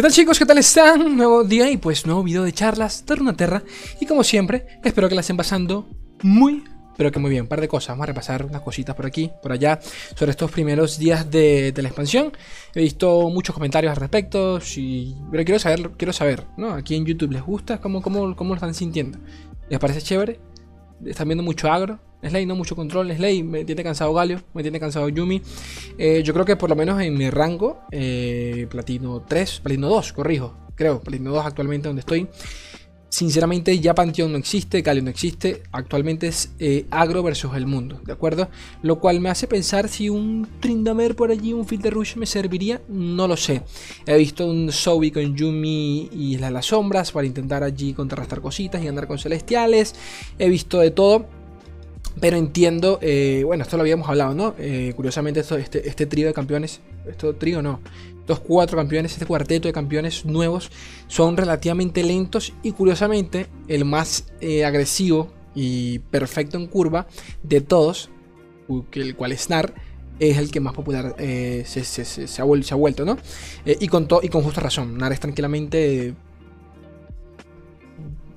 ¿Qué tal chicos? ¿Qué tal están? Nuevo día y pues nuevo video de charlas de Runaterra Y como siempre, espero que la estén pasando muy, pero que muy bien Un par de cosas, vamos a repasar unas cositas por aquí, por allá Sobre estos primeros días de, la expansión He visto muchos comentarios al respecto y, Pero quiero saber, quiero saber, ¿no? Aquí en YouTube, ¿les gusta? ¿Cómo, cómo, cómo lo están sintiendo? ¿Les parece chévere? ¿Están viendo mucho agro? Slay, no mucho control. Slay, me tiene cansado Galio, me tiene cansado Yumi. Eh, yo creo que por lo menos en mi rango, eh, Platino 3, Platino 2, corrijo, creo, Platino 2 actualmente donde estoy. Sinceramente ya Panteón no existe, Galio no existe, actualmente es eh, agro versus el mundo, ¿de acuerdo? Lo cual me hace pensar si un Trindamer por allí, un Filter Rush me serviría, no lo sé. He visto un Zoe con Yumi y las sombras para intentar allí contrarrestar cositas y andar con celestiales, he visto de todo. Pero entiendo, eh, bueno, esto lo habíamos hablado, ¿no? Eh, curiosamente, esto, este, este trío de campeones, esto trío no, estos cuatro campeones, este cuarteto de campeones nuevos son relativamente lentos y curiosamente el más eh, agresivo y perfecto en curva de todos, el cual es Nar, es el que más popular se, ha vuelto, ¿no? y, con y con justa razón, Nar es tranquilamente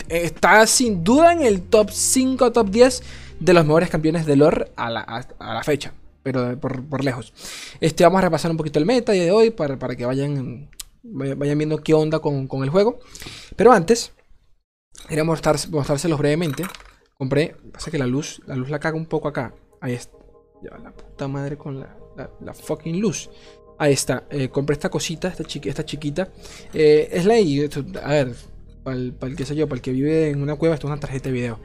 está sin duda en el top 5, top 10 de los mejores campeones de lore a la, fecha, pero por, lejos. Este, vamos a repasar un poquito el meta de hoy para, para que vayan, vayan viendo qué onda con, el juego. Pero antes, quería mostrárselos brevemente. Compré, pasa que la luz, la luz la caga un poco acá. Ahí está. Ya, la puta madre con la, la, fucking luz. Ahí está. Eh, compré esta cosita, esta, esta chiquita. Eh, es la A ver, para el, para el yo, para el que vive en una cueva, esto es una tarjeta de video.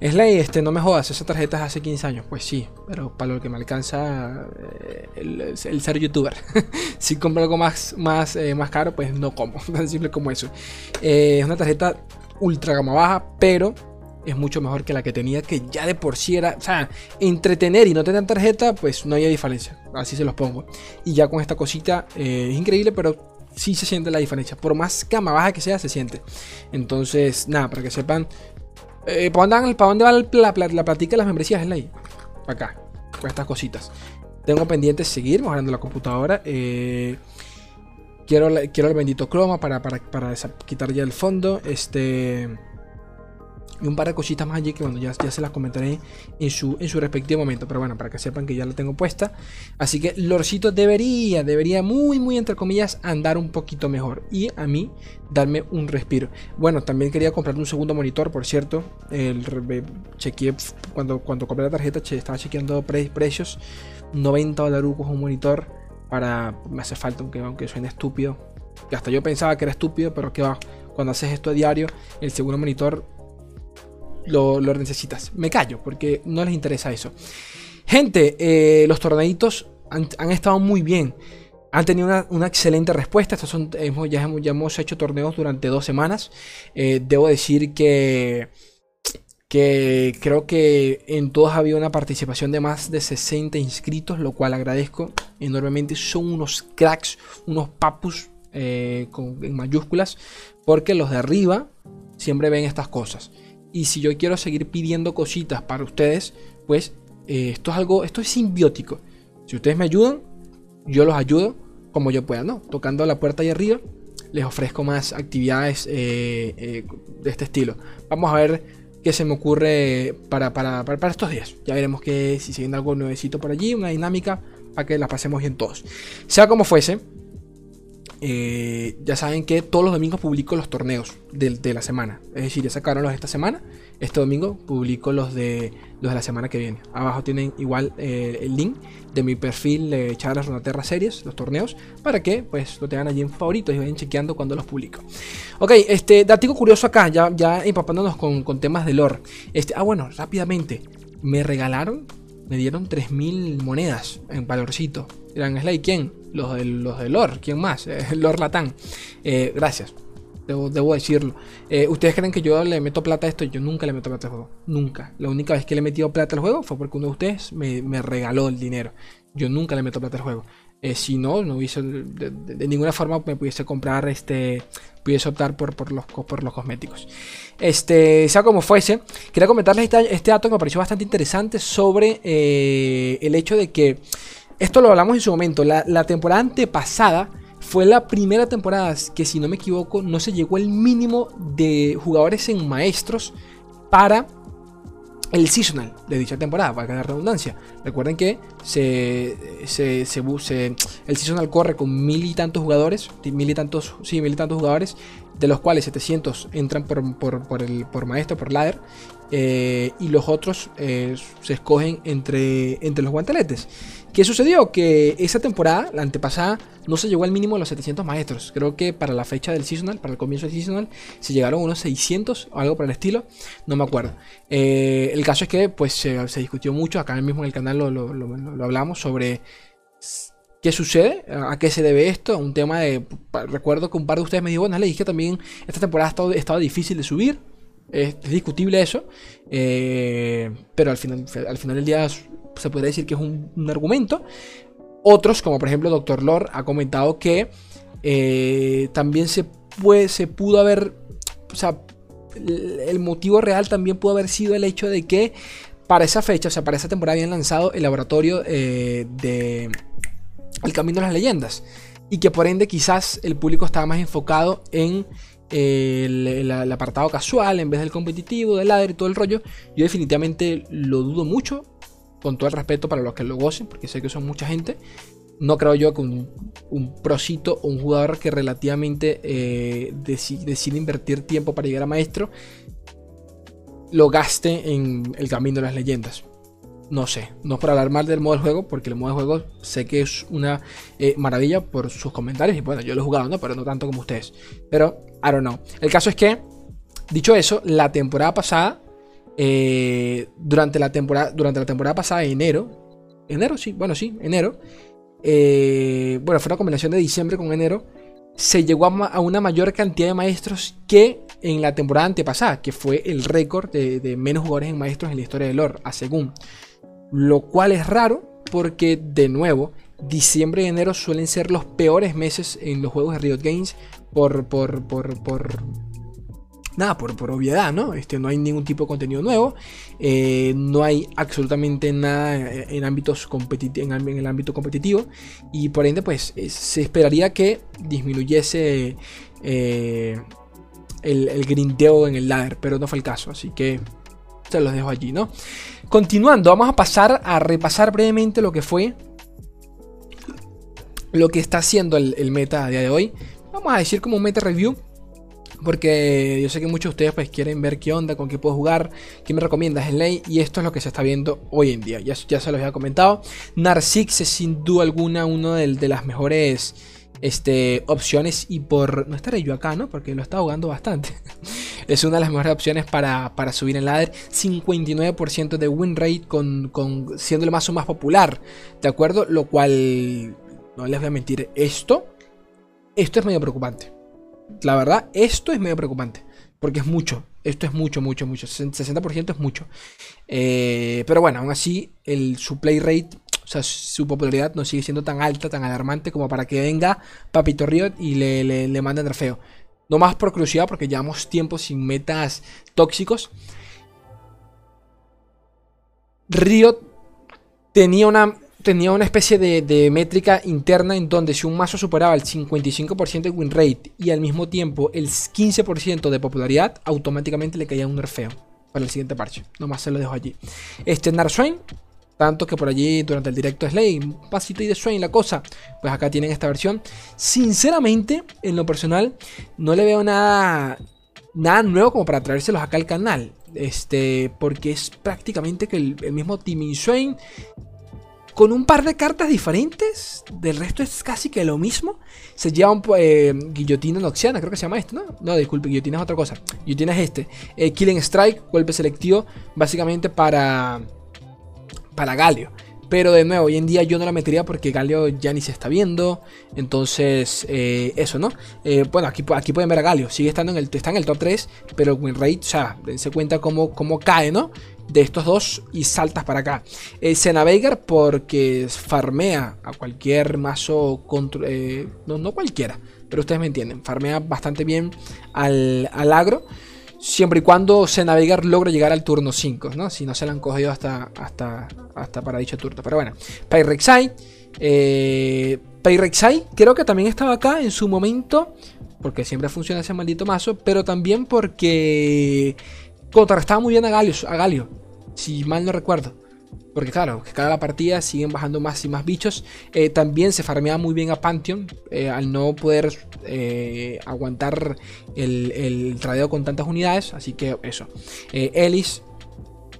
Slay, este, no me jodas, esa tarjeta es hace 15 años. Pues sí, pero para lo que me alcanza eh, el, ser youtuber. si compro algo más, más, eh, más caro, pues no como. Tan simple como eso. Eh, es una tarjeta ultra gama baja, pero es mucho mejor que la que tenía, que ya de por sí era. O sea, entretener y no tener tarjeta, pues no había diferencia. Así se los pongo. Y ya con esta cosita es increíble, pero sí se siente la diferencia. Por más gama baja que sea, se siente. Entonces, nada, para que sepan. Eh, ¿para, dónde, va la, la, platica de las membresías? Es ahí. Acá. Con estas cositas. Tengo pendiente seguir mejorando la computadora. Eh, quiero, quiero el bendito croma para, para, para quitar ya el fondo. Este y un par de cositas más allí que bueno, ya, ya se las comentaré en su, en su respectivo momento. Pero bueno, para que sepan que ya la tengo puesta. Así que Lorcito debería, debería muy, muy entre comillas, andar un poquito mejor. Y a mí darme un respiro. Bueno, también quería comprar un segundo monitor, por cierto. El, chequeé cuando, cuando compré la tarjeta, estaba chequeando precios. 90 dólares un monitor. Para. Me hace falta, aunque, aunque suene estúpido. Que hasta yo pensaba que era estúpido, pero que va. Cuando haces esto a diario, el segundo monitor lo, necesitas. Me callo porque no les interesa eso. Gente, eh, los torneitos han, estado muy bien. Han tenido una, excelente respuesta. Estos son, ya, hemos, ya, hemos, hecho torneos durante dos semanas. Eh, debo decir que, que creo que en todos ha habido una participación de más de 60 inscritos, lo cual agradezco enormemente. Son unos cracks, unos papus eh, con, en mayúsculas, porque los de arriba siempre ven estas cosas. Y si yo quiero seguir pidiendo cositas para ustedes, pues eh, esto es algo, esto es simbiótico. Si ustedes me ayudan, yo los ayudo como yo pueda, ¿no? Tocando la puerta ahí arriba, les ofrezco más actividades eh, eh, de este estilo. Vamos a ver qué se me ocurre para, para, para, estos días. Ya veremos que si se viene algo nuevecito por allí, una dinámica para que la pasemos bien todos. Sea como fuese, eh, ya saben que todos los domingos publico los torneos de, la semana. Es decir, ya sacaron los de esta semana. Este domingo publico los de los de la semana que viene. Abajo tienen igual eh, el link de mi perfil de Charlas Terra Series, los torneos, para que pues lo tengan allí en favoritos y vayan chequeando cuando los publico. Ok, este dato curioso acá, ya, ya empapándonos con, con temas de lore. Este, ah, bueno, rápidamente. Me regalaron, me dieron 3.000 monedas en valorcito. Dirán, Slay, ¿quién? Los de, los de Lord, ¿quién más? Eh, Latán. Eh, gracias. Debo, decirlo. Eh, ¿Ustedes creen que yo le meto plata a esto? Yo nunca le meto plata al juego. Nunca. La única vez que le he metido plata al juego fue porque uno de ustedes me, regaló el dinero. Yo nunca le meto plata al juego. Si no, no hubiese de, ninguna forma me pudiese comprar este. Pudiese optar por, por, los, por los cosméticos. Este, sea como fuese, quería comentarles este, este dato que me pareció bastante interesante sobre el hecho de que esto lo hablamos en su momento. La, temporada antepasada fue la primera temporada que, si no me equivoco, no se llegó al mínimo de jugadores en maestros para el seasonal de dicha temporada, para la redundancia. Recuerden que se, se, el seasonal corre con mil y tantos jugadores, mil y tantos, sí, mil y tantos jugadores, de los cuales 700 entran por, por, el, por maestro, por ladder, eh, y los otros eh, se escogen entre, entre los guanteletes. ¿Qué sucedió? Que esa temporada, la antepasada, no se llegó al mínimo de los 700 maestros. Creo que para la fecha del seasonal, para el comienzo del seasonal, se llegaron unos 600 o algo por el estilo. No me acuerdo. Eh, el caso es que pues se, discutió mucho, acá mismo en el canal lo, hablamos sobre qué sucede, a qué se debe esto. Un tema de... Recuerdo que un par de ustedes me dijo, bueno, le dije que también esta temporada ha estado difícil de subir. Es, discutible eso, eh, pero al final, al final del día se podría decir que es un, argumento. Otros, como por ejemplo Dr. Lore, ha comentado que eh, también se, puede, se pudo haber, o sea, el motivo real también pudo haber sido el hecho de que para esa fecha, o sea, para esa temporada habían lanzado el laboratorio eh, de El Camino de las Leyendas. Y que por ende quizás el público estaba más enfocado en el, apartado casual en vez del competitivo, del ladder y todo el rollo. Yo definitivamente lo dudo mucho, con todo el respeto para los que lo gocen, porque sé que son mucha gente. No creo yo que un, prosito o un jugador que relativamente eh, decide, invertir tiempo para llegar a maestro lo gaste en el camino de las leyendas. No sé, no es para hablar mal del modo de juego, porque el modo de juego sé que es una eh, maravilla por sus comentarios. Y bueno, yo lo he jugado, ¿no? Pero no tanto como ustedes. Pero, I don't know. El caso es que, dicho eso, la temporada pasada, eh, durante, la temporada, durante la temporada pasada, enero, enero, sí, bueno, sí, enero, eh, bueno, fue una combinación de diciembre con enero, se llegó a, una mayor cantidad de maestros que en la temporada antepasada, que fue el récord de, de menos jugadores en maestros en la historia del lore, a según. Lo cual es raro porque, de nuevo, diciembre y enero suelen ser los peores meses en los juegos de Riot Games por, por, por, por nada, por, por, obviedad, ¿no? Este, no hay ningún tipo de contenido nuevo, eh, no hay absolutamente nada en, ámbitos en, en, el ámbito competitivo y por ende, pues se esperaría que disminuyese eh, el, el grindeo en el ladder, pero no fue el caso, así que se los dejo allí, ¿no? Continuando, vamos a pasar a repasar brevemente lo que fue lo que está haciendo el, meta a día de hoy. Vamos a decir como un meta review. Porque yo sé que muchos de ustedes pues quieren ver qué onda, con qué puedo jugar, qué me recomiendas en ley. Y esto es lo que se está viendo hoy en día. Ya, ya se los había comentado. Narsix es sin duda alguna uno de, de las mejores este, opciones. Y por no estaré yo acá, ¿no? Porque lo está jugando bastante. es una de las mejores opciones para, subir en ladder. 59% de win rate con, siendo el mazo más popular. ¿De acuerdo? Lo cual, no les voy a mentir, esto, esto es medio preocupante. La verdad, esto es medio preocupante. Porque es mucho. Esto es mucho, mucho, mucho. 60% es mucho. Eh, pero bueno, aún así, el, su play rate, o sea, su popularidad no sigue siendo tan alta, tan alarmante como para que venga Papito Riot y le, le, le manden trofeo. No más por curiosidad, porque llevamos tiempo sin metas tóxicos. Riot tenía una, tenía una especie de, métrica interna en donde si un mazo superaba el 55% de win rate y al mismo tiempo el 15% de popularidad, automáticamente le caía un nerfeo para el siguiente parche. Nomás se lo dejo allí. Este Narswain tanto que por allí durante el directo Slay, un pasito y de Swain la cosa. Pues acá tienen esta versión. Sinceramente, en lo personal, no le veo nada, nada nuevo como para traérselos acá al canal. Este, porque es prácticamente que el, mismo Timmy Swain con un par de cartas diferentes. Del resto es casi que lo mismo. Se lleva un eh, guillotina noxiana, creo que se llama esto, ¿no? No, disculpe, guillotina es otra cosa. Guillotina es este. Eh, Killing Strike, golpe selectivo, básicamente para para Galio. Pero de nuevo, hoy en día yo no la metería porque Galio ya ni se está viendo. Entonces, eh, eso, ¿no? Eh, bueno, aquí, aquí pueden ver a Galio. Sigue estando en el, está en el top 3. Pero win rate, o sea, dense cuenta cómo, cómo cae, ¿no? De estos dos y saltas para acá. Eh, Senavegar porque farmea a cualquier mazo. Eh, no, no cualquiera, pero ustedes me entienden. Farmea bastante bien al, al agro siempre y cuando se navegar logra llegar al turno 5, ¿no? Si no se la han cogido hasta, hasta, hasta para dicho turno. Pero bueno, Pyrexai, eh, Pyrexai creo que también estaba acá en su momento, porque siempre funciona ese maldito mazo, pero también porque contrarrestaba muy bien a Galio, a Galio si mal no recuerdo. Porque claro, que cada partida siguen bajando más y más bichos. Eh, también se farmeaba muy bien a Pantheon. Eh, al no poder eh, aguantar el, el, tradeo con tantas unidades. Así que eso. Ellis.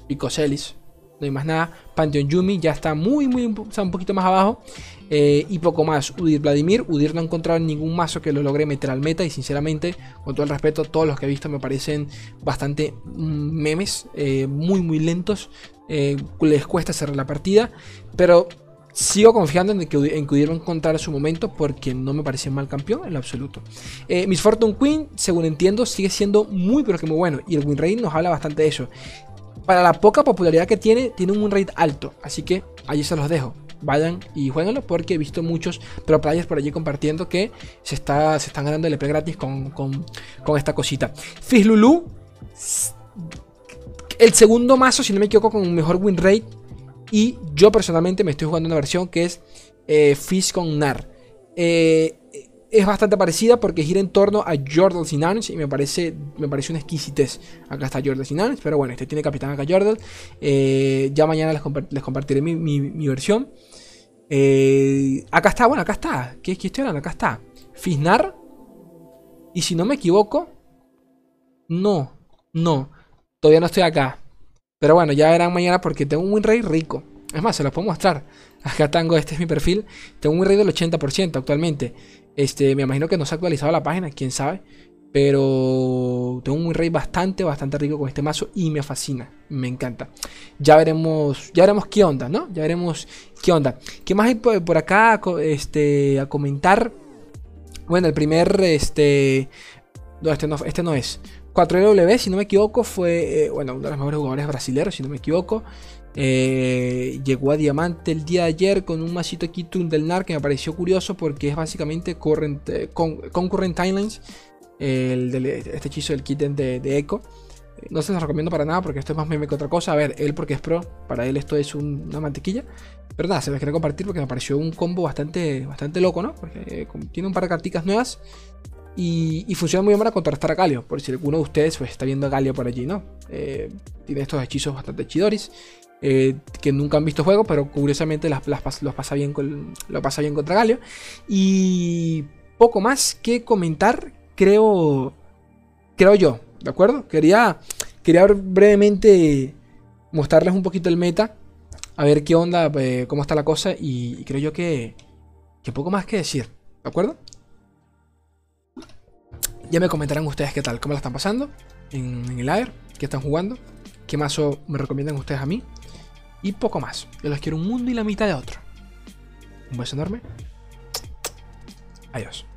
Picos Ellis. No hay más nada. Pantheon Yumi ya está muy, muy, un poquito más abajo. y poco más. Udir Vladimir. Udir no ha encontrado ningún mazo que lo logre meter al meta. Y sinceramente, con todo el respeto, todos los que he visto me parecen bastante mm, memes. muy, muy lentos. Eh, les cuesta cerrar la partida, pero sigo confiando en que, en que encontrar su momento porque no me parece mal campeón en lo absoluto. Eh, Miss Fortune Queen, según entiendo, sigue siendo muy pero que muy bueno y el win rate nos habla bastante de eso. Para la poca popularidad que tiene, tiene un rate alto, así que allí se los dejo. Vayan y jueguenlo porque he visto muchos pro players por allí compartiendo que se, está, se están ganando el EP gratis con, con, esta cosita. Lulu el segundo mazo, si no me equivoco, con mejor win rate. Y yo personalmente me estoy jugando una versión que es eh, Fish con Nar. Eh, es bastante parecida porque gira en torno a Jordal Sinans y me parece, me parece una exquisitez. Acá está Jordal Sinans, pero bueno, este tiene capitán acá Jordal. Eh, ya mañana les, compartiré mi, versión. acá está, bueno, acá está. ¿Qué, ¿Qué estoy hablando? Acá está. Fisnar. Y si no me equivoco, no, no. Todavía no estoy acá. Pero bueno, ya verán mañana porque tengo un rate rico. Es más, se los puedo mostrar. Acá tengo, este es mi perfil. Tengo un rate del 80% actualmente. Este, me imagino que no se ha actualizado la página, quién sabe. Pero tengo un rate bastante, bastante rico con este mazo y me fascina, me encanta. Ya veremos, ya veremos qué onda, ¿no? Ya veremos qué onda. ¿Qué más hay por acá este, a comentar? Bueno, el primer, este, no, este no, este no es. 4W, si no me equivoco, fue eh, bueno, uno de los mejores jugadores brasileños, si no me equivoco. Eh, llegó a Diamante el día de ayer con un masito Kitun del NAR que me pareció curioso porque es básicamente current, eh, con, Concurrent Timelines, el, este hechizo del kit de, de Echo. No se los recomiendo para nada porque esto es más meme que otra cosa. A ver, él porque es pro, para él esto es una mantequilla. Pero nada, se me quería compartir porque me pareció un combo bastante, bastante loco, ¿no? Porque tiene un par de carticas nuevas y, funciona muy bien para contrastar a Galio. Por si alguno de ustedes pues, está viendo a Galio por allí, ¿no? Eh, tiene estos hechizos bastante chidoris. Eh, que nunca han visto juego, pero curiosamente las, los pasa bien lo pasa bien contra Galio. Y poco más que comentar, creo, creo yo, ¿de acuerdo? Quería, quería brevemente mostrarles un poquito el meta, a ver qué onda, eh, cómo está la cosa, y, creo yo que, que poco más que decir, ¿de acuerdo? Ya me comentarán ustedes qué tal, cómo la están pasando en, el air, qué están jugando, qué mazo me recomiendan ustedes a mí y poco más. Yo les quiero un mundo y la mitad de otro. Un beso enorme. Adiós.